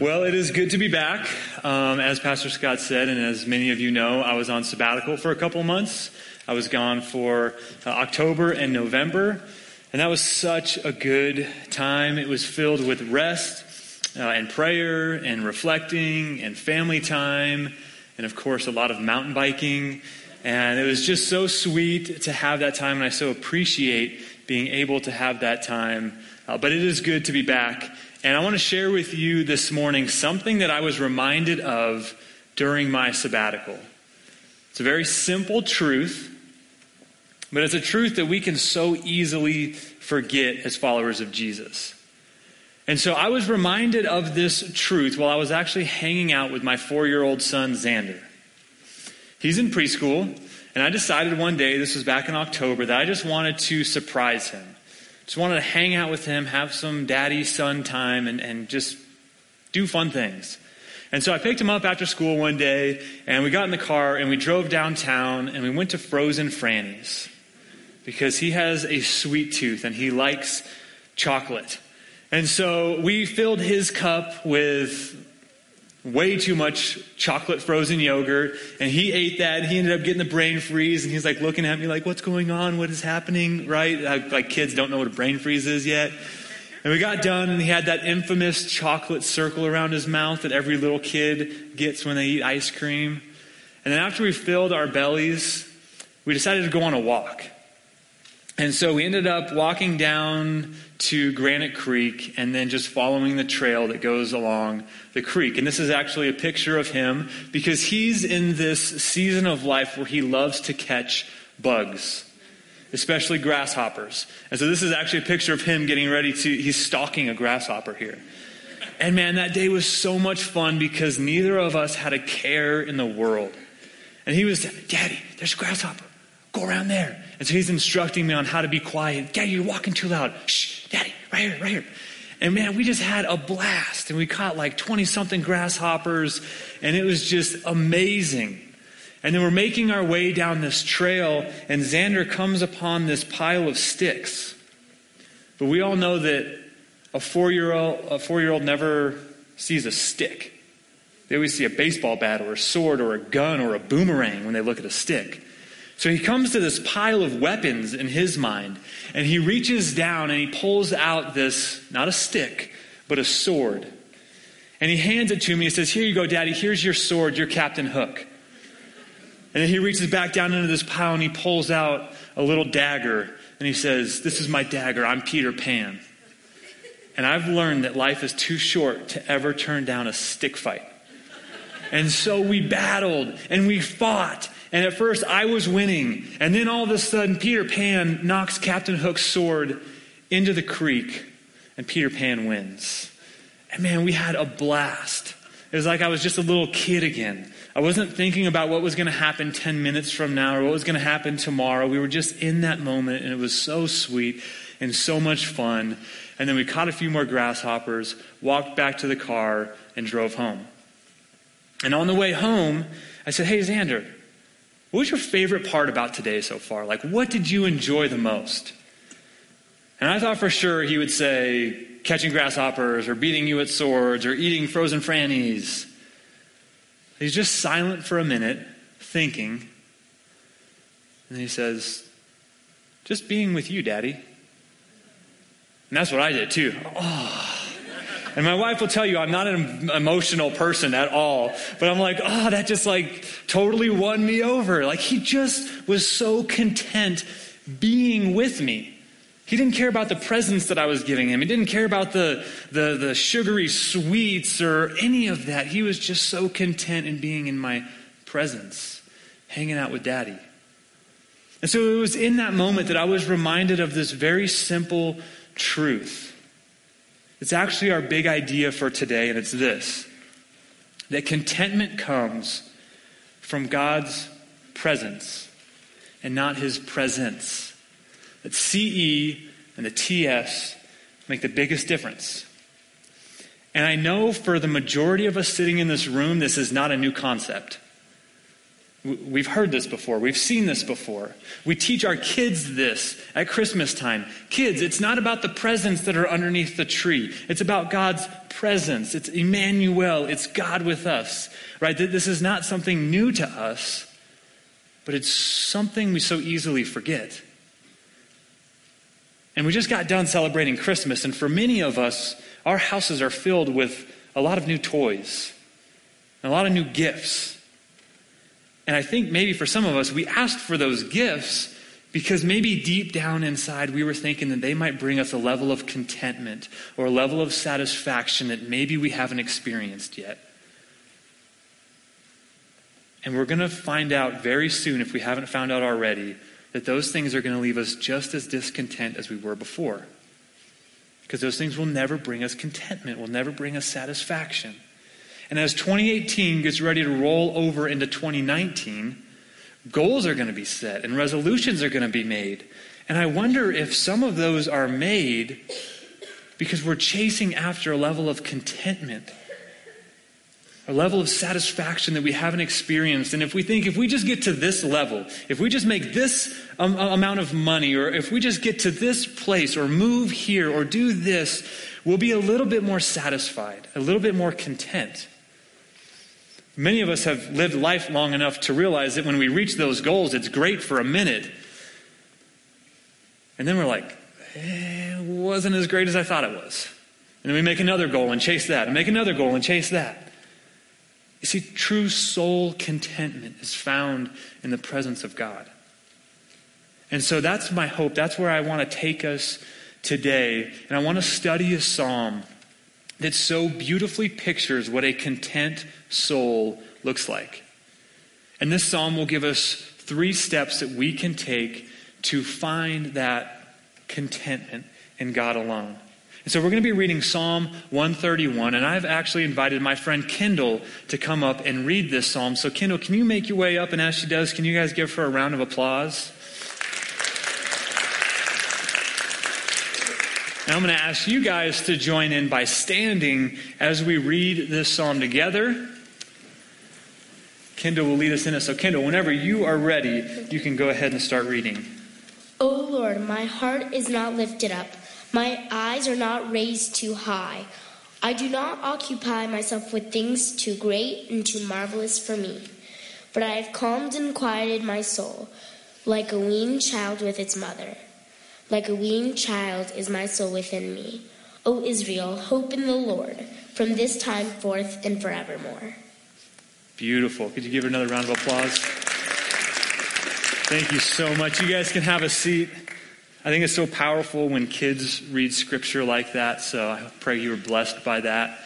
Well, it is good to be back. Um, as Pastor Scott said, and as many of you know, I was on sabbatical for a couple months. I was gone for uh, October and November, and that was such a good time. It was filled with rest uh, and prayer and reflecting and family time, and of course, a lot of mountain biking. And it was just so sweet to have that time, and I so appreciate being able to have that time. Uh, but it is good to be back. And I want to share with you this morning something that I was reminded of during my sabbatical. It's a very simple truth, but it's a truth that we can so easily forget as followers of Jesus. And so I was reminded of this truth while I was actually hanging out with my four year old son, Xander. He's in preschool, and I decided one day, this was back in October, that I just wanted to surprise him. Just wanted to hang out with him, have some daddy son time, and, and just do fun things. And so I picked him up after school one day, and we got in the car, and we drove downtown, and we went to Frozen Franny's because he has a sweet tooth and he likes chocolate. And so we filled his cup with way too much chocolate frozen yogurt. And he ate that. He ended up getting the brain freeze. And he's like looking at me like what's going on? What is happening? Right? Like kids don't know what a brain freeze is yet. And we got done and he had that infamous chocolate circle around his mouth that every little kid gets when they eat ice cream. And then after we filled our bellies we decided to go on a walk and so we ended up walking down to Granite Creek and then just following the trail that goes along the creek. And this is actually a picture of him because he's in this season of life where he loves to catch bugs, especially grasshoppers. And so this is actually a picture of him getting ready to, he's stalking a grasshopper here. And man, that day was so much fun because neither of us had a care in the world. And he was, Daddy, there's a grasshopper. Go around there. And so he's instructing me on how to be quiet. Daddy, you're walking too loud. Shh, Daddy, right here, right here. And man, we just had a blast. And we caught like 20 something grasshoppers. And it was just amazing. And then we're making our way down this trail. And Xander comes upon this pile of sticks. But we all know that a four year old, a four year old never sees a stick. They always see a baseball bat or a sword or a gun or a boomerang when they look at a stick. So he comes to this pile of weapons in his mind, and he reaches down and he pulls out this, not a stick, but a sword. And he hands it to me. He says, Here you go, Daddy. Here's your sword, your Captain Hook. And then he reaches back down into this pile and he pulls out a little dagger. And he says, This is my dagger. I'm Peter Pan. And I've learned that life is too short to ever turn down a stick fight. And so we battled and we fought and at first I was winning. And then all of a sudden, Peter Pan knocks Captain Hook's sword into the creek, and Peter Pan wins. And man, we had a blast. It was like I was just a little kid again. I wasn't thinking about what was going to happen 10 minutes from now or what was going to happen tomorrow. We were just in that moment, and it was so sweet and so much fun. And then we caught a few more grasshoppers, walked back to the car, and drove home. And on the way home, I said, Hey, Xander, what was your favorite part about today so far? Like, what did you enjoy the most? And I thought for sure he would say catching grasshoppers or beating you at swords or eating Frozen Franny's. He's just silent for a minute, thinking. And he says, Just being with you, Daddy. And that's what I did too. Oh. And my wife will tell you I'm not an emotional person at all. But I'm like, oh, that just like totally won me over. Like he just was so content being with me. He didn't care about the presents that I was giving him. He didn't care about the, the, the sugary sweets or any of that. He was just so content in being in my presence, hanging out with daddy. And so it was in that moment that I was reminded of this very simple truth it's actually our big idea for today, and it's this that contentment comes from God's presence and not his presents. That CE and the TS make the biggest difference. And I know for the majority of us sitting in this room, this is not a new concept. We've heard this before. We've seen this before. We teach our kids this at Christmas time. Kids, it's not about the presents that are underneath the tree. It's about God's presence. It's Emmanuel. It's God with us. Right? This is not something new to us, but it's something we so easily forget. And we just got done celebrating Christmas, and for many of us, our houses are filled with a lot of new toys, a lot of new gifts. And I think maybe for some of us, we asked for those gifts because maybe deep down inside we were thinking that they might bring us a level of contentment or a level of satisfaction that maybe we haven't experienced yet. And we're going to find out very soon, if we haven't found out already, that those things are going to leave us just as discontent as we were before. Because those things will never bring us contentment, will never bring us satisfaction. And as 2018 gets ready to roll over into 2019, goals are going to be set and resolutions are going to be made. And I wonder if some of those are made because we're chasing after a level of contentment, a level of satisfaction that we haven't experienced. And if we think if we just get to this level, if we just make this um, amount of money, or if we just get to this place, or move here, or do this, we'll be a little bit more satisfied, a little bit more content. Many of us have lived life long enough to realize that when we reach those goals, it's great for a minute. And then we're like, eh, it wasn't as great as I thought it was. And then we make another goal and chase that, and make another goal and chase that. You see, true soul contentment is found in the presence of God. And so that's my hope. That's where I want to take us today. And I want to study a psalm that so beautifully pictures what a content soul looks like. And this psalm will give us three steps that we can take to find that contentment in God alone. And so we're going to be reading Psalm 131, and I've actually invited my friend Kendall to come up and read this psalm. So, Kendall, can you make your way up? And as she does, can you guys give her a round of applause? And I'm going to ask you guys to join in by standing as we read this psalm together. Kendall will lead us in it. So, Kendall, whenever you are ready, you can go ahead and start reading. O Lord, my heart is not lifted up, my eyes are not raised too high. I do not occupy myself with things too great and too marvelous for me, but I have calmed and quieted my soul, like a weaned child with its mother. Like a weaned child is my soul within me. O Israel, hope in the Lord from this time forth and forevermore. Beautiful. Could you give her another round of applause? Thank you so much. You guys can have a seat. I think it's so powerful when kids read scripture like that, so I pray you were blessed by that.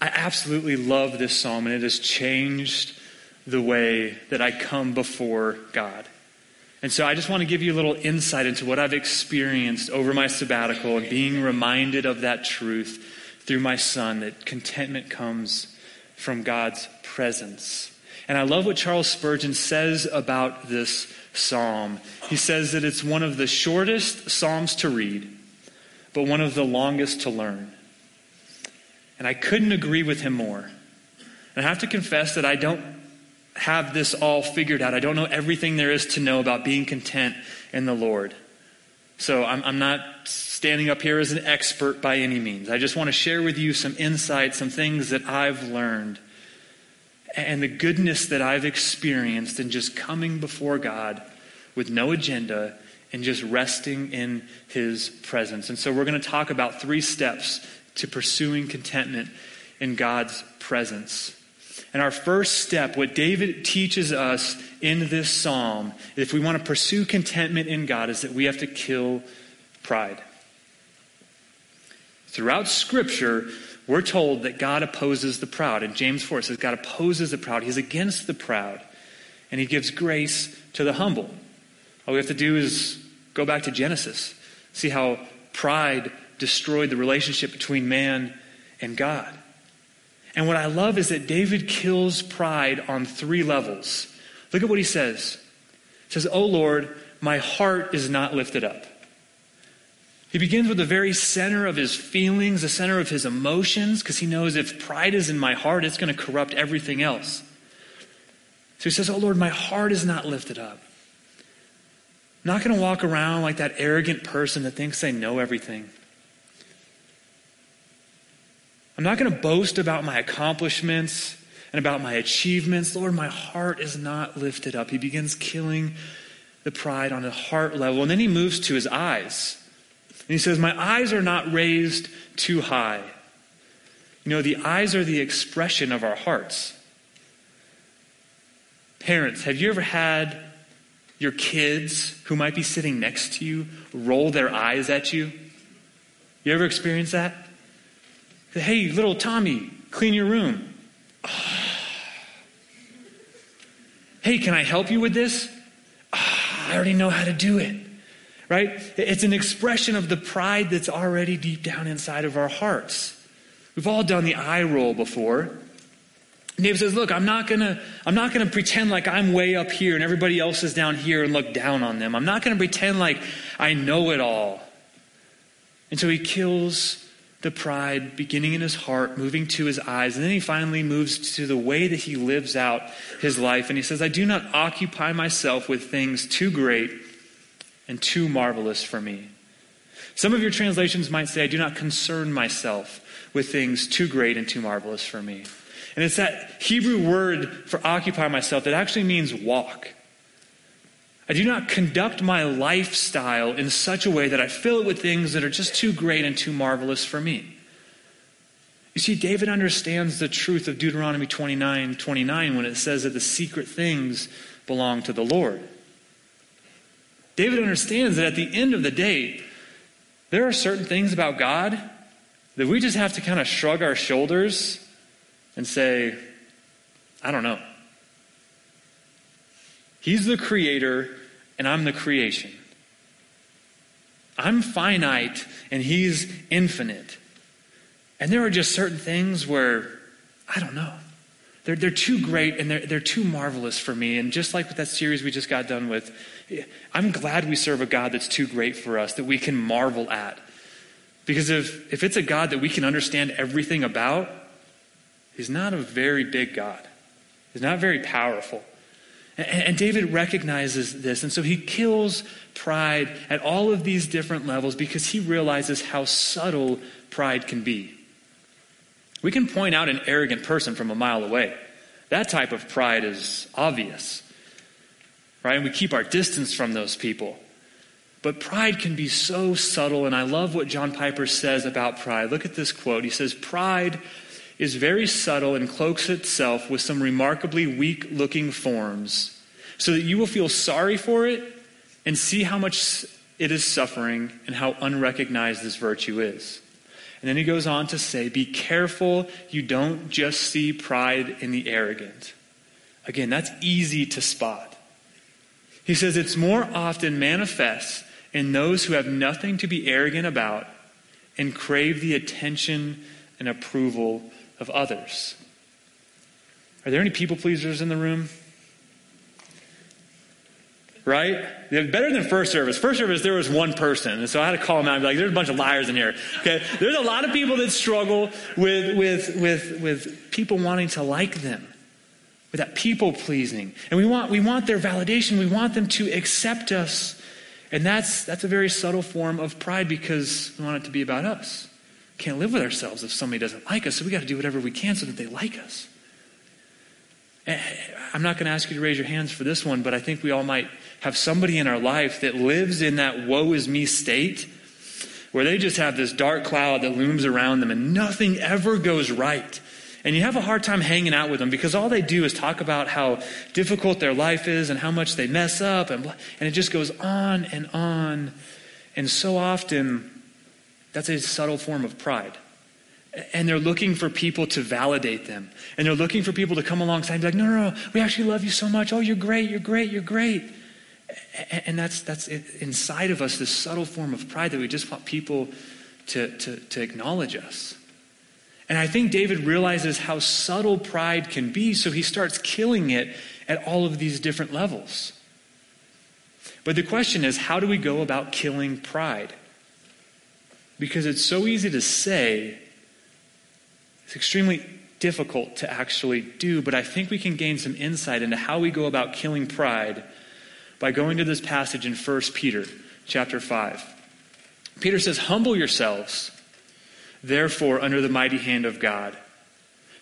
I absolutely love this psalm, and it has changed the way that I come before God. And so I just want to give you a little insight into what I've experienced over my sabbatical and being reminded of that truth through my son that contentment comes from God's presence. And I love what Charles Spurgeon says about this psalm. He says that it's one of the shortest psalms to read, but one of the longest to learn. And I couldn't agree with him more. And I have to confess that I don't have this all figured out. I don't know everything there is to know about being content in the Lord. So I'm, I'm, not standing up here as an expert by any means. I just want to share with you some insights, some things that I've learned, and the goodness that I've experienced in just coming before God with no agenda and just resting in His presence. And so we're going to talk about three steps to pursuing contentment in God's presence. And our first step, what David teaches us in this psalm, if we want to pursue contentment in God, is that we have to kill pride. Throughout Scripture, we're told that God opposes the proud. And James 4 says God opposes the proud. He's against the proud. And he gives grace to the humble. All we have to do is go back to Genesis, see how pride destroyed the relationship between man and God. And what I love is that David kills pride on three levels. Look at what he says. He says, Oh Lord, my heart is not lifted up. He begins with the very center of his feelings, the center of his emotions, because he knows if pride is in my heart, it's going to corrupt everything else. So he says, Oh Lord, my heart is not lifted up. I'm not going to walk around like that arrogant person that thinks they know everything. I'm not going to boast about my accomplishments and about my achievements. Lord, my heart is not lifted up. He begins killing the pride on a heart level. And then he moves to his eyes. And he says, My eyes are not raised too high. You know, the eyes are the expression of our hearts. Parents, have you ever had your kids who might be sitting next to you roll their eyes at you? You ever experienced that? Hey, little Tommy, clean your room. Hey, can I help you with this? Ah, I already know how to do it. Right? It's an expression of the pride that's already deep down inside of our hearts. We've all done the eye roll before. David says, Look, I'm not gonna, I'm not gonna pretend like I'm way up here and everybody else is down here and look down on them. I'm not gonna pretend like I know it all. And so he kills the pride beginning in his heart, moving to his eyes, and then he finally moves to the way that he lives out his life. And he says, I do not occupy myself with things too great and too marvelous for me. Some of your translations might say, I do not concern myself with things too great and too marvelous for me. And it's that Hebrew word for occupy myself that actually means walk. I do not conduct my lifestyle in such a way that I fill it with things that are just too great and too marvelous for me. You see, David understands the truth of Deuteronomy 29 29 when it says that the secret things belong to the Lord. David understands that at the end of the day, there are certain things about God that we just have to kind of shrug our shoulders and say, I don't know. He's the creator, and I'm the creation. I'm finite, and He's infinite. And there are just certain things where, I don't know. They're, they're too great and they're, they're too marvelous for me. And just like with that series we just got done with, I'm glad we serve a God that's too great for us, that we can marvel at. Because if, if it's a God that we can understand everything about, He's not a very big God. He's not very powerful. And David recognizes this, and so he kills pride at all of these different levels because he realizes how subtle pride can be. We can point out an arrogant person from a mile away. That type of pride is obvious, right? And we keep our distance from those people. But pride can be so subtle, and I love what John Piper says about pride. Look at this quote. He says, Pride is very subtle and cloaks itself with some remarkably weak looking forms, so that you will feel sorry for it and see how much it is suffering and how unrecognized this virtue is. And then he goes on to say, Be careful you don't just see pride in the arrogant. Again, that's easy to spot. He says it's more often manifest in those who have nothing to be arrogant about and crave the attention and approval of others. Are there any people pleasers in the room? Right? Better than first service. First service, there was one person. And so I had to call them out and be like, there's a bunch of liars in here. Okay? There's a lot of people that struggle with, with, with, with people wanting to like them. With that people pleasing. And we want, we want their validation. We want them to accept us. And that's, that's a very subtle form of pride because we want it to be about us can't live with ourselves if somebody doesn't like us, so we got to do whatever we can so that they like us. Eh, I'm not going to ask you to raise your hands for this one, but I think we all might have somebody in our life that lives in that woe is me state where they just have this dark cloud that looms around them and nothing ever goes right. And you have a hard time hanging out with them because all they do is talk about how difficult their life is and how much they mess up, and, and it just goes on and on. And so often, that's a subtle form of pride. And they're looking for people to validate them. And they're looking for people to come alongside and be like, no, no, no, we actually love you so much. Oh, you're great, you're great, you're great. And that's, that's inside of us, this subtle form of pride that we just want people to, to, to acknowledge us. And I think David realizes how subtle pride can be, so he starts killing it at all of these different levels. But the question is, how do we go about killing pride? Because it's so easy to say, it's extremely difficult to actually do, but I think we can gain some insight into how we go about killing pride by going to this passage in 1 Peter chapter 5. Peter says, Humble yourselves, therefore, under the mighty hand of God,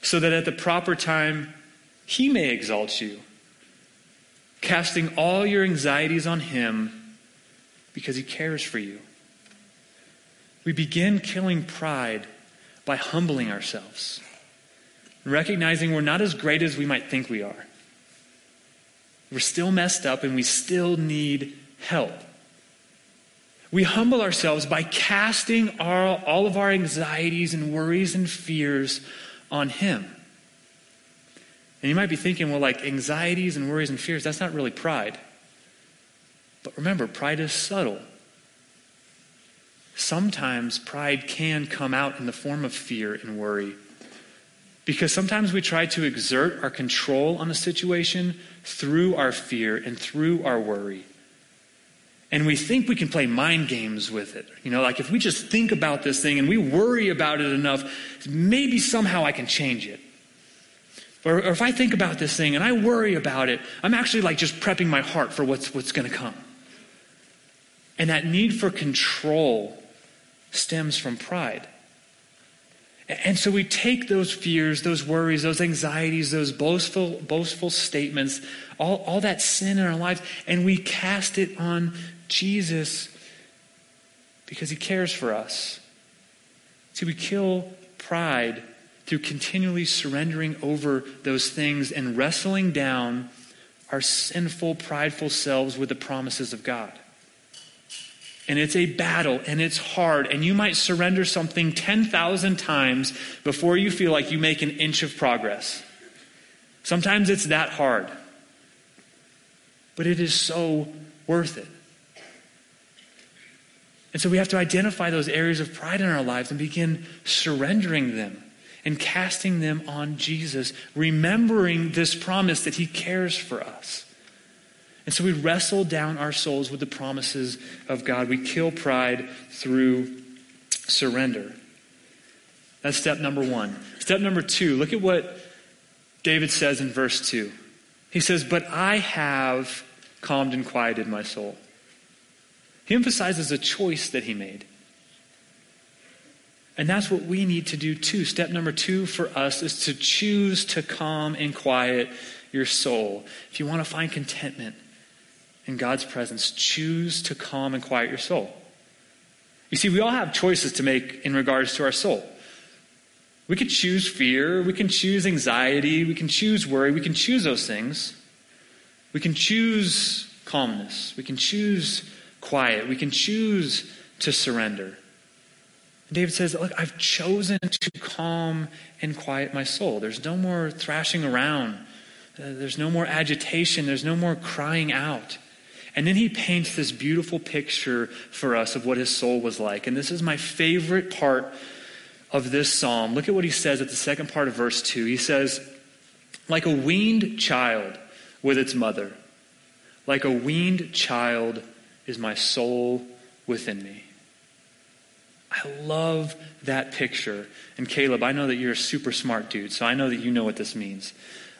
so that at the proper time he may exalt you, casting all your anxieties on him because he cares for you. We begin killing pride by humbling ourselves, recognizing we're not as great as we might think we are. We're still messed up and we still need help. We humble ourselves by casting our, all of our anxieties and worries and fears on Him. And you might be thinking, well, like anxieties and worries and fears, that's not really pride. But remember, pride is subtle. Sometimes pride can come out in the form of fear and worry. Because sometimes we try to exert our control on a situation through our fear and through our worry. And we think we can play mind games with it. You know, like if we just think about this thing and we worry about it enough, maybe somehow I can change it. Or, or if I think about this thing and I worry about it, I'm actually like just prepping my heart for what's, what's going to come. And that need for control stems from pride. And so we take those fears, those worries, those anxieties, those boastful, boastful statements, all, all that sin in our lives, and we cast it on Jesus because he cares for us. See, we kill pride through continually surrendering over those things and wrestling down our sinful, prideful selves with the promises of God and it's a battle and it's hard and you might surrender something 10,000 times before you feel like you make an inch of progress. Sometimes it's that hard. But it is so worth it. And so we have to identify those areas of pride in our lives and begin surrendering them and casting them on Jesus, remembering this promise that He cares for us. And so we wrestle down our souls with the promises of God. We kill pride through surrender. That's step number one. Step number two, look at what David says in verse 2. He says, But I have calmed and quieted my soul. He emphasizes a choice that he made. And that's what we need to do too. Step number two for us is to choose to calm and quiet your soul. If you want to find contentment, in God's presence, choose to calm and quiet your soul. You see, we all have choices to make in regards to our soul. We can choose fear, we can choose anxiety, we can choose worry, we can choose those things. We can choose calmness, we can choose quiet, we can choose to surrender. And David says, Look, I've chosen to calm and quiet my soul. There's no more thrashing around, uh, there's no more agitation, there's no more crying out. And then he paints this beautiful picture for us of what his soul was like. And this is my favorite part of this psalm. Look at what he says at the second part of verse 2. He says, Like a weaned child with its mother, like a weaned child is my soul within me. I love that picture. And Caleb, I know that you're a super smart dude, so I know that you know what this means.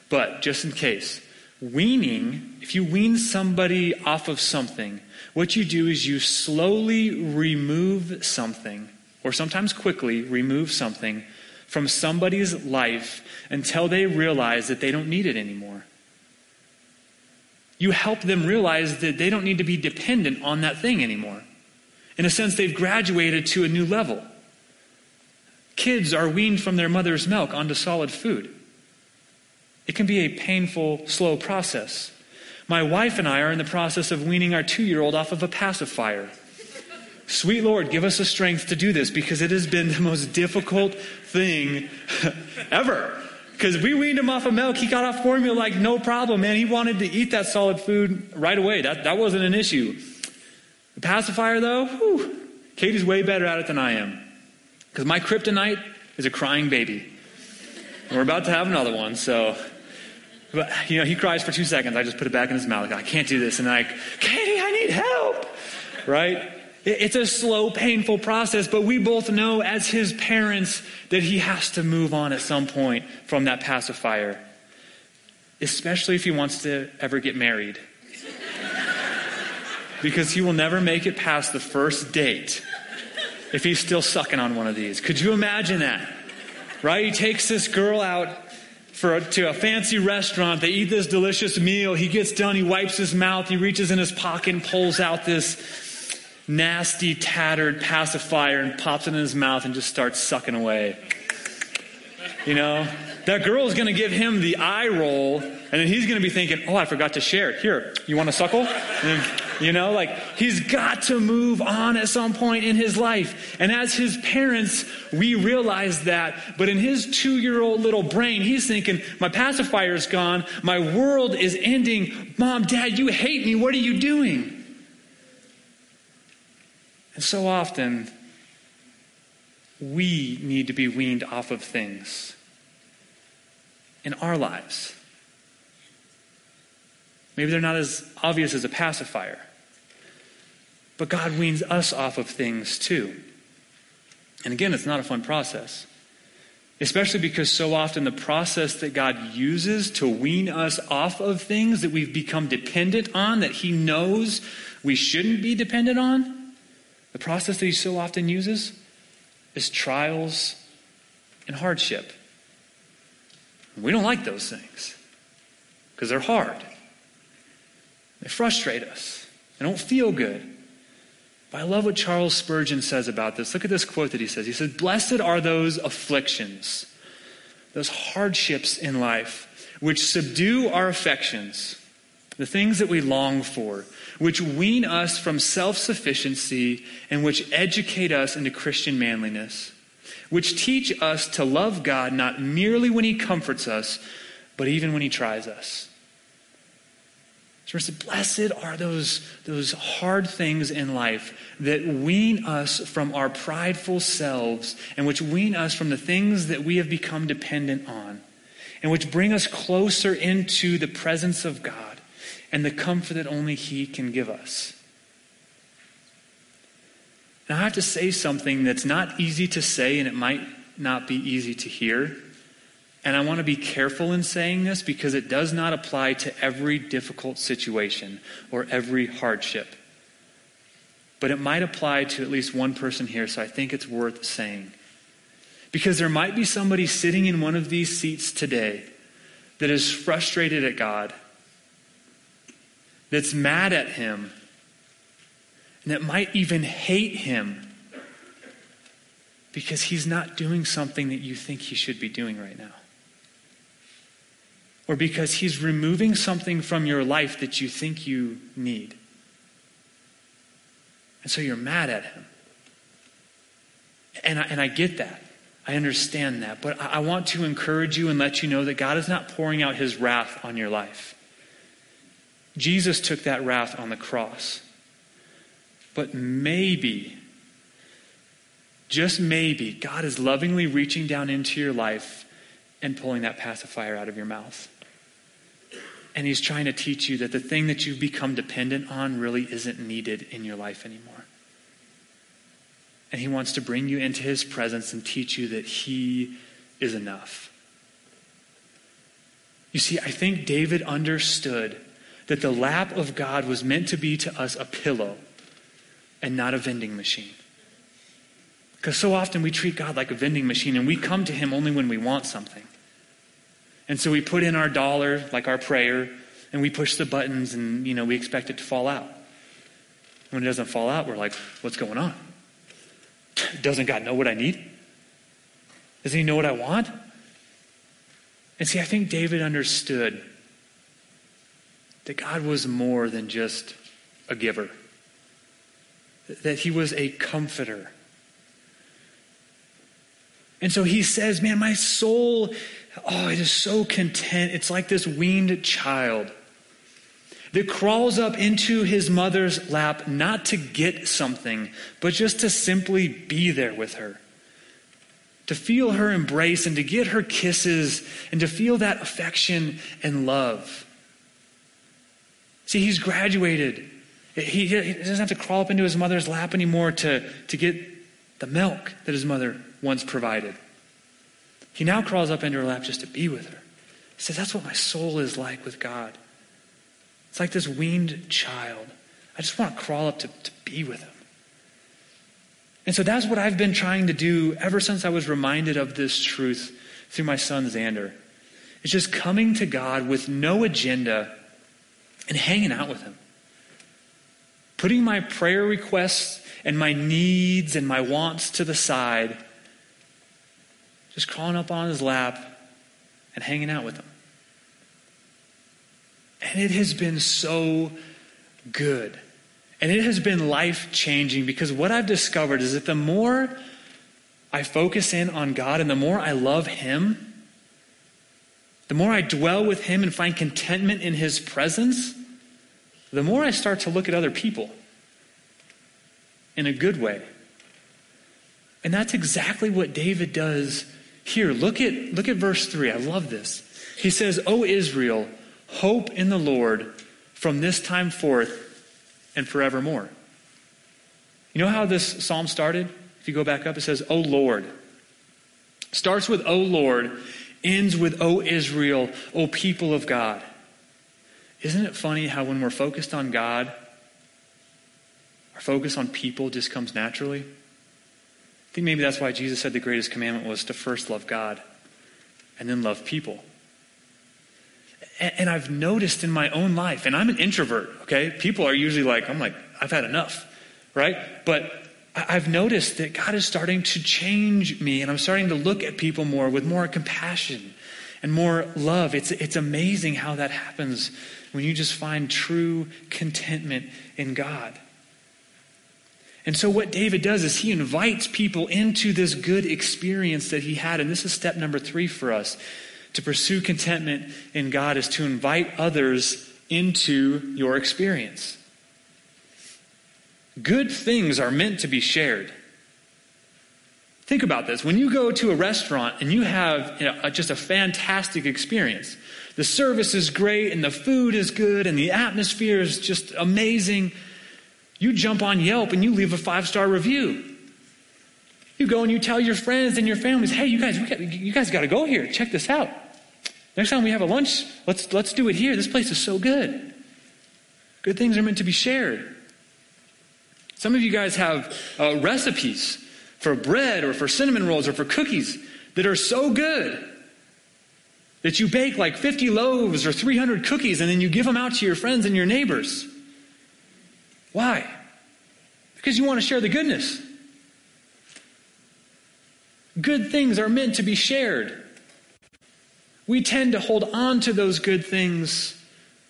But just in case, Weaning, if you wean somebody off of something, what you do is you slowly remove something, or sometimes quickly remove something from somebody's life until they realize that they don't need it anymore. You help them realize that they don't need to be dependent on that thing anymore. In a sense, they've graduated to a new level. Kids are weaned from their mother's milk onto solid food. It can be a painful, slow process. My wife and I are in the process of weaning our two year old off of a pacifier. Sweet Lord, give us the strength to do this because it has been the most difficult thing ever. Because we weaned him off of milk. He got off formula like no problem, man. He wanted to eat that solid food right away. That, that wasn't an issue. The pacifier, though, whew, Katie's way better at it than I am. Because my kryptonite is a crying baby. And we're about to have another one, so but, you know, he cries for two seconds. I just put it back in his mouth. Like, I can't do this. And like, Katie, I need help. Right? It's a slow, painful process, but we both know as his parents that he has to move on at some point from that pacifier, especially if he wants to ever get married. because he will never make it past the first date if he's still sucking on one of these. Could you imagine that? Right? He takes this girl out for to a fancy restaurant. They eat this delicious meal. He gets done. He wipes his mouth. He reaches in his pocket and pulls out this nasty, tattered pacifier and pops it in his mouth and just starts sucking away. You know, that girl is going to give him the eye roll, and then he's going to be thinking, oh, I forgot to share. Here, you want a suckle? And, you know, like he's got to move on at some point in his life. And as his parents, we realize that. But in his two year old little brain, he's thinking, my pacifier's gone. My world is ending. Mom, dad, you hate me. What are you doing? And so often, we need to be weaned off of things in our lives. Maybe they're not as obvious as a pacifier, but God weans us off of things too. And again, it's not a fun process. Especially because so often the process that God uses to wean us off of things that we've become dependent on, that He knows we shouldn't be dependent on, the process that he so often uses is trials and hardship. We don't like those things because they're hard. They frustrate us. They don't feel good. But I love what Charles Spurgeon says about this. Look at this quote that he says. He says, Blessed are those afflictions, those hardships in life, which subdue our affections, the things that we long for, which wean us from self sufficiency and which educate us into Christian manliness, which teach us to love God not merely when He comforts us, but even when He tries us. So Blessed are those, those hard things in life that wean us from our prideful selves and which wean us from the things that we have become dependent on and which bring us closer into the presence of God and the comfort that only He can give us. Now, I have to say something that's not easy to say and it might not be easy to hear. And I want to be careful in saying this because it does not apply to every difficult situation or every hardship. But it might apply to at least one person here, so I think it's worth saying. Because there might be somebody sitting in one of these seats today that is frustrated at God that's mad at him and that might even hate him because he's not doing something that you think he should be doing right now. Or because he's removing something from your life that you think you need. And so you're mad at him. And I, and I get that. I understand that. But I, I want to encourage you and let you know that God is not pouring out his wrath on your life. Jesus took that wrath on the cross. But maybe, just maybe, God is lovingly reaching down into your life and pulling that pacifier out of your mouth. And He's trying to teach you that the thing that you've become dependent on really isn't needed in your life anymore. And He wants to bring you into His presence and teach you that He is enough. You see, I think David understood that the lap of God was meant to be to us a pillow and not a vending machine. Because so often we treat God like a vending machine and we come to Him only when we want something. And so we put in our dollar, like our prayer, and we push the buttons and, you know, we expect it to fall out. When it doesn't fall out, we're like, what's going on? Doesn't God know what I need? Doesn't He know what I want? And see, I think David understood that God was more than just a giver, that he was a comforter. And so he says, Man, my soul, oh, it is so content. It's like this weaned child that crawls up into his mother's lap not to get something, but just to simply be there with her. To feel her embrace and to get her kisses and to feel that affection and love. See, he's graduated He, he doesn't have to crawl up into his mother's lap anymore to, to get the milk that his mother once provided. He now crawls up into her lap just to be with her. He says, That's what my soul is like with God. It's like this weaned child. I just want to crawl up to, to be with him. And so that's what I've been trying to do ever since I was reminded of this truth through my son Xander. It's just coming to God with no agenda and hanging out with him. Putting my prayer requests and my needs and my wants to the side. Just crawling up on his lap and hanging out with him. And it has been so good. And it has been life changing because what I've discovered is that the more I focus in on God and the more I love Him, the more I dwell with Him and find contentment in His presence, the more I start to look at other people in a good way. And that's exactly what David does here. Look at, look at verse 3. I love this. He says, O Israel, hope in the Lord from this time forth and forevermore. You know how this psalm started? If you go back up, it says, O Lord. Starts with, O Lord, ends with, O Israel, O people of God. Isn't it funny how when we're focused on God, our focus on people just comes naturally? I think maybe that's why Jesus said the greatest commandment was to first love God and then love people. And, I've noticed in my own life, and I'm an introvert, okay? People are usually like, I'm like, I've had enough, right? But I've noticed that God is starting to change me, and I'm starting to look at people more with more compassion and more love. It's, it's amazing how that happens when you just find true contentment in God. And so, what David does is he invites people into this good experience that he had. And this is step number three for us. To pursue contentment in God is to invite others into your experience. Good things are meant to be shared. Think about this. When you go to a restaurant and you have you know, just a fantastic experience, the service is great and the food is good and the atmosphere is just amazing, you jump on Yelp and you leave a five star review. You go and you tell your friends and your families, hey, you guys, got, you guys got to go here. Check this out. Next time we have a lunch, let's, let's do it here. This place is so good. Good things are meant to be shared. Some of you guys have uh, recipes for bread or for cinnamon rolls or for cookies that are so good that you bake like 50 loaves or 300 cookies and then you give them out to your friends and your neighbors. Why? Because you want to share the goodness. Good things are meant to be shared. We tend to hold on to those good things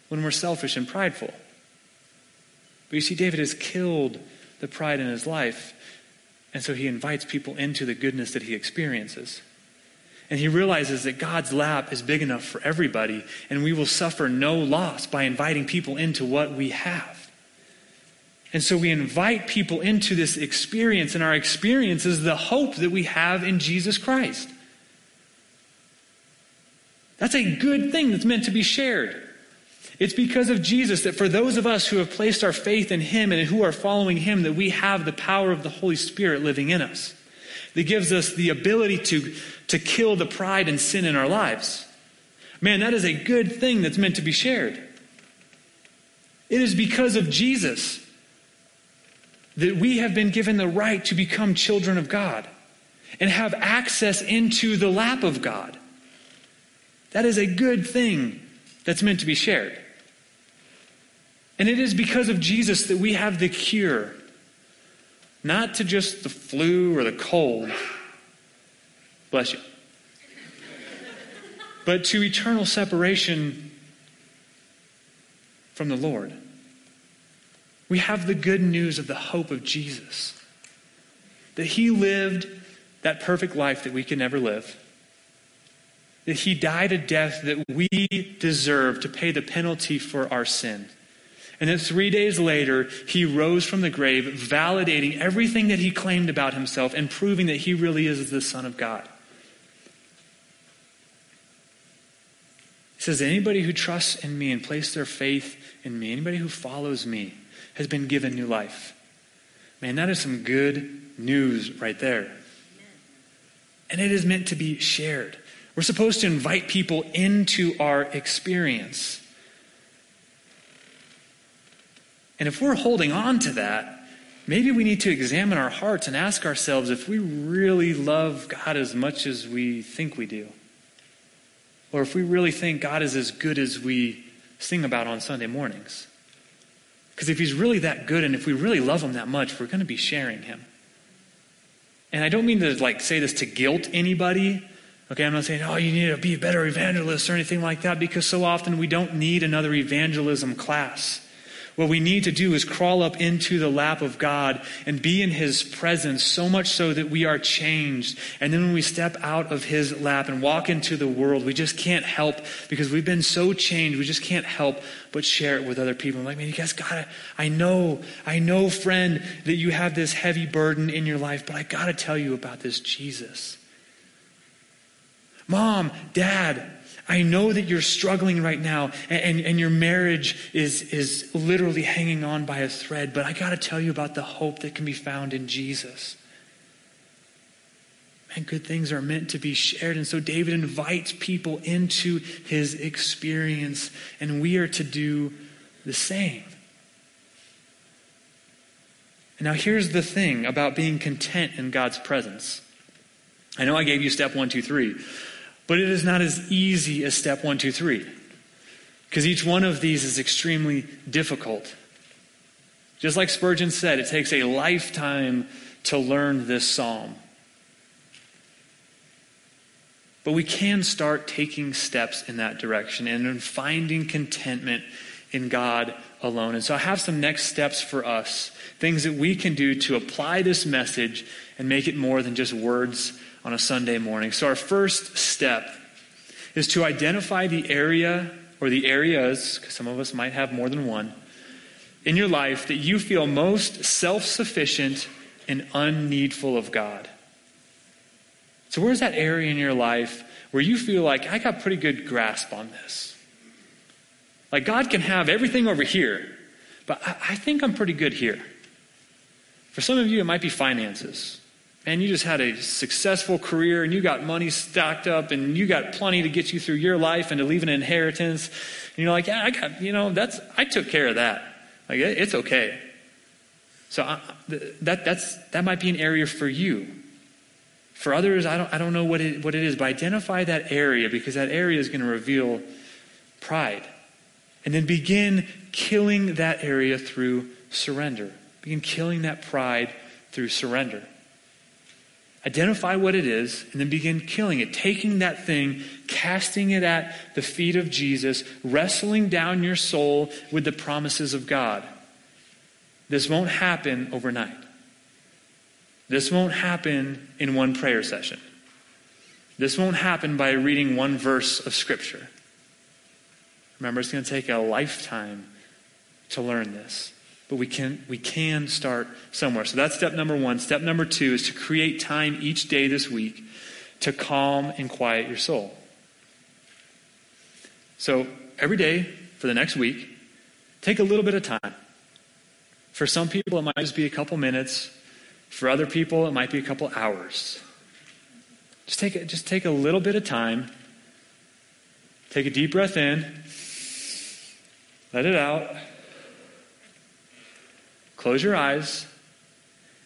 when we're selfish and prideful. But you see, David has killed the pride in his life, and so he invites people into the goodness that he experiences. And he realizes that God's lap is big enough for everybody, and we will suffer no loss by inviting people into what we have. And so we invite people into this experience, and our experience is the hope that we have in Jesus Christ. That's a good thing that's meant to be shared. It's because of Jesus that for those of us who have placed our faith in Him and who are following Him, that we have the power of the Holy Spirit living in us. That gives us the ability to, to kill the pride and sin in our lives. Man, that is a good thing that's meant to be shared. It is because of Jesus that we have been given the right to become children of God and have access into the lap of God. That is a good thing that's meant to be shared. And it is because of Jesus that we have the cure, not to just the flu or the cold, bless you, but to eternal separation from the Lord. We have the good news of the hope of Jesus, that He lived that perfect life that we can never live that he died a death that we deserve to pay the penalty for our sin. And then three days later, he rose from the grave, validating everything that he claimed about himself and proving that he really is the Son of God. He says, Anybody who trusts in me and places their faith in me, anybody who follows me, has been given new life. Man, that is some good news right there. And it is meant to be shared. We're supposed to invite people into our experience. And if we're holding on to that, maybe we need to examine our hearts and ask ourselves if we really love God as much as we think we do. Or if we really think God is as good as we sing about on Sunday mornings. Because if He's really that good and if we really love Him that much, we're going to be sharing Him. And I don't mean to like say this to guilt anybody. Okay, I'm not saying, oh, you need to be a better evangelist or anything like that, because so often we don't need another evangelism class. What we need to do is crawl up into the lap of God and be in His presence so much so that we are changed. And then when we step out of His lap and walk into the world, we just can't help because we've been so changed. We just can't help but share it with other people. I'm like, man, you guys gotta, I know, I know, friend, that you have this heavy burden in your life, but I gotta tell you about this Jesus. Mom, dad, I know that you're struggling right now and, and, your marriage is, is literally hanging on by a thread, but I got to tell you about the hope that can be found in Jesus. And good things are meant to be shared. And so David invites people into his experience, and we are to do the same. And now, here's the thing about being content in God's presence. I know I gave you step one, two, three. But it is not as easy as step one, two, three. Because each one of these is extremely difficult. Just like Spurgeon said, it takes a lifetime to learn this psalm. But we can start taking steps in that direction and in finding contentment in God alone. And so I have some next steps for us, things that we can do to apply this message and make it more than just words on a Sunday morning. So, our first step is to identify the area or the areas, because some of us might have more than one, in your life that you feel most self sufficient and unneedful of God. So, where's that area in your life where you feel like I got pretty good grasp on this? Like, God can have everything over here, but I, think I'm pretty good here. For some of you, it might be finances and you just had a successful career and you got money stacked up and you got plenty to get you through your life and to leave an inheritance. And you're like, yeah, I got, you know, that's, I took care of that. Like, it's okay. So I, that, that's, that might be an area for you. For others, I don't, I don't know what it, what it is, but identify that area because that area is going to reveal pride. And then begin killing that area through surrender. Begin killing that pride through surrender. Identify what it is and then begin killing it. Taking that thing, casting it at the feet of Jesus, wrestling down your soul with the promises of God. This won't happen overnight. This won't happen in one prayer session. This won't happen by reading one verse of Scripture. Remember, it's going to take a lifetime to learn this. But we can, we can start somewhere. So that's step number one. Step number two is to create time each day this week to calm and quiet your soul. So every day for the next week, take a little bit of time. For some people, it might just be a couple minutes. For other people, it might be a couple hours. Just take, just take a little bit of time. Take a deep breath in. Let it out. Close your eyes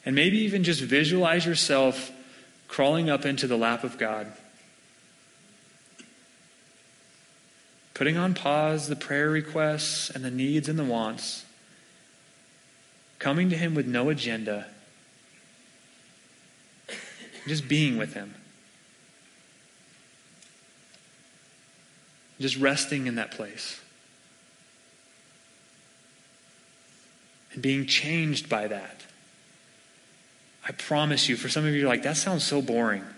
and maybe even just visualize yourself crawling up into the lap of God. Putting on pause the prayer requests and the needs and the wants. Coming to Him with no agenda. Just being with Him. Just resting in that place. And being changed by that. I promise you, for some of you, like, that sounds so boring.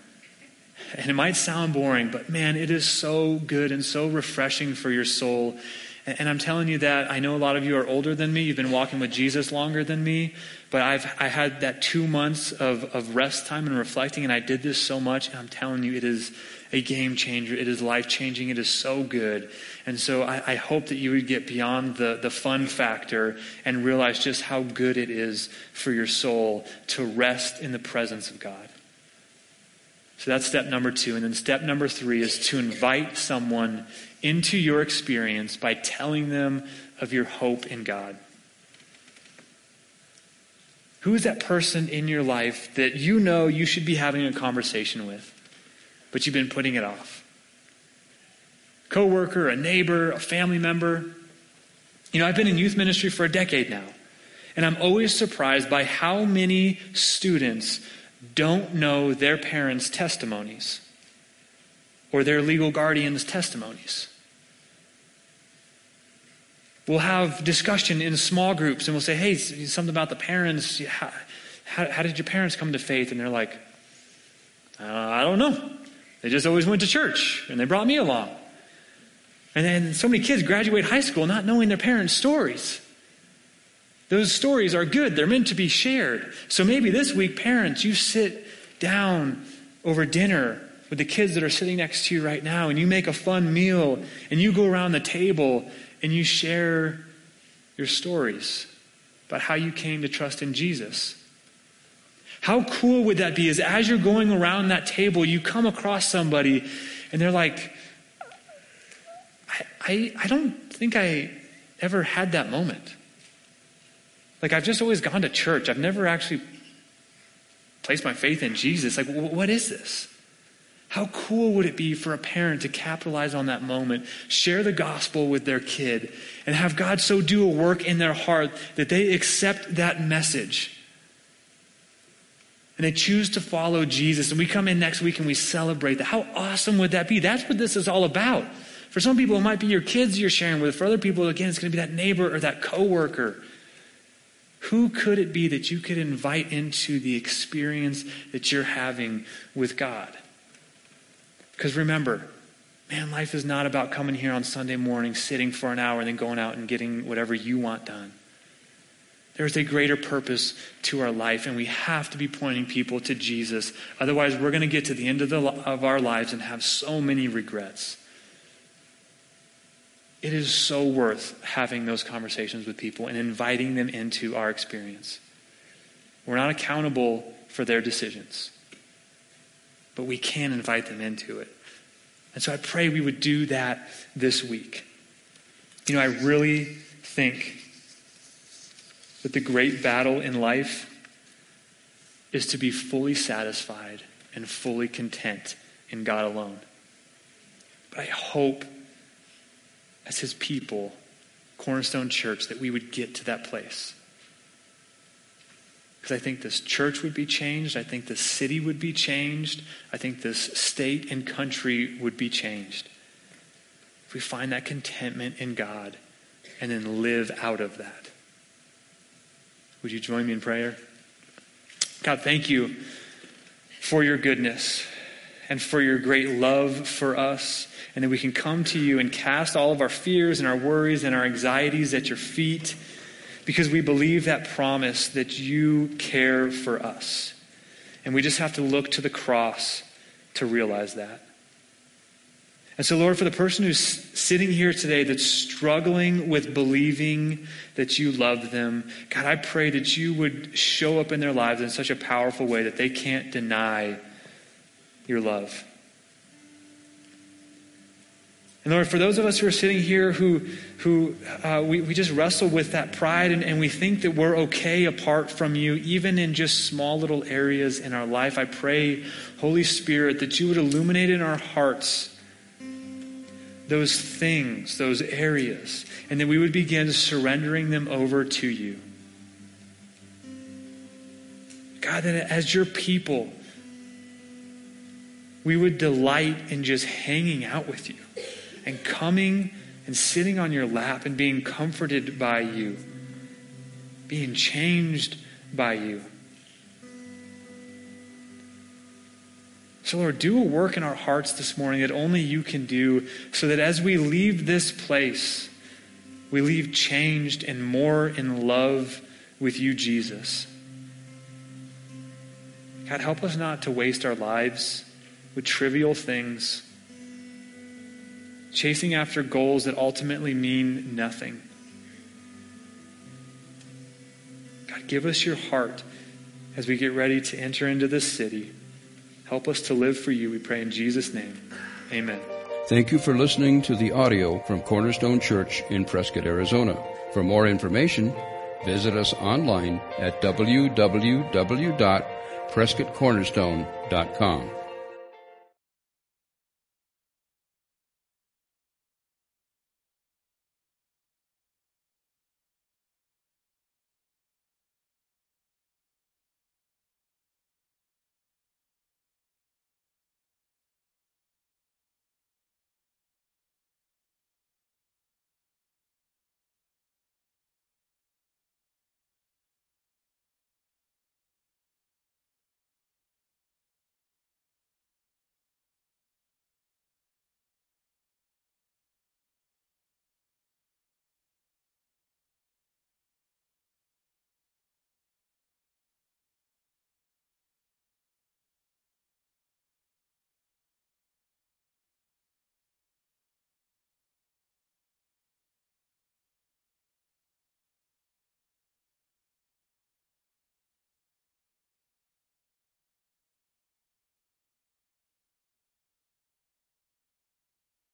And it might sound boring, but man, it is so good and so refreshing for your soul. And I'm telling you that I know a lot of you are older than me. You've been walking with Jesus longer than me. But I've I had that two months of, of rest time and reflecting, and I did this so much. And I'm telling you, it is a game changer. It is life changing. It is so good. And so I, I, hope that you would get beyond the, the fun factor and realize just how good it is for your soul to rest in the presence of God. So that's step number two. And then step number three is to invite someone into your experience by telling them of your hope in God. Who is that person in your life that you know you should be having a conversation with? but you've been putting it off. Coworker, a neighbor, a family member. You know, I've been in youth ministry for a decade now, and I'm always surprised by how many students don't know their parents' testimonies or their legal guardian's testimonies. We'll have discussion in small groups and we'll say, hey, something about the parents. How, how, how did your parents come to faith? And they're like, uh, I don't know. They just always went to church and they brought me along. And then so many kids graduate high school not knowing their parents' stories. Those stories are good, they're meant to be shared. So maybe this week, parents, you sit down over dinner with the kids that are sitting next to you right now and you make a fun meal and you go around the table and you share your stories about how you came to trust in Jesus. How cool would that be? Is as you're going around that table, you come across somebody and they're like, I, I, I don't think I ever had that moment. Like, I've just always gone to church. I've never actually placed my faith in Jesus. Like, what is this? How cool would it be for a parent to capitalize on that moment, share the gospel with their kid, and have God so do a work in their heart that they accept that message? and they choose to follow Jesus. And we come in next week and we celebrate that. How awesome would that be? That's what this is all about. For some people, it might be your kids you're sharing with. For other people, again, it's going to be that neighbor or that coworker. Who could it be that you could invite into the experience that you're having with God? Because remember, man, life is not about coming here on Sunday morning, sitting for an hour, and then going out and getting whatever you want done. There's a greater purpose to our life, and we have to be pointing people to Jesus. Otherwise, we're going to get to the end of, the, of our lives and have so many regrets. It is so worth having those conversations with people and inviting them into our experience. We're not accountable for their decisions, but we can invite them into it. And so I pray we would do that this week. You know, I really think that the great battle in life is to be fully satisfied and fully content in God alone. But I hope, as His people, Cornerstone Church, that we would get to that place. Because I think this church would be changed. I think this city would be changed. I think this state and country would be changed. If we find that contentment in God and then live out of that. Would you join me in prayer? God, thank you for your goodness and for your great love for us, and that we can come to you and cast all of our fears and our worries and our anxieties at your feet because we believe that promise that you care for us. And we just have to look to the cross to realize that. And so, Lord, for the person who's sitting here today that's struggling with believing that you love them, God, I pray that you would show up in their lives in such a powerful way that they can't deny your love. And Lord, for those of us who are sitting here who, who uh, we, we just wrestle with that pride and, and we think that we're okay apart from you, even in just small little areas in our life, I pray, Holy Spirit, that you would illuminate in our hearts those things, those areas, and that we would begin surrendering them over to you. God, that as your people, we would delight in just hanging out with you and coming and sitting on your lap and being comforted by you, being changed by you. So, Lord, do a work in our hearts this morning that only you can do, so that as we leave this place, we leave changed and more in love with you, Jesus. God, help us not to waste our lives with trivial things, chasing after goals that ultimately mean nothing. God, give us your heart as we get ready to enter into this city. Help us to live for you, we pray in Jesus' name. Amen. Thank you for listening to the audio from Cornerstone Church in Prescott, Arizona. For more information, visit us online at www.prescottcornerstone.com.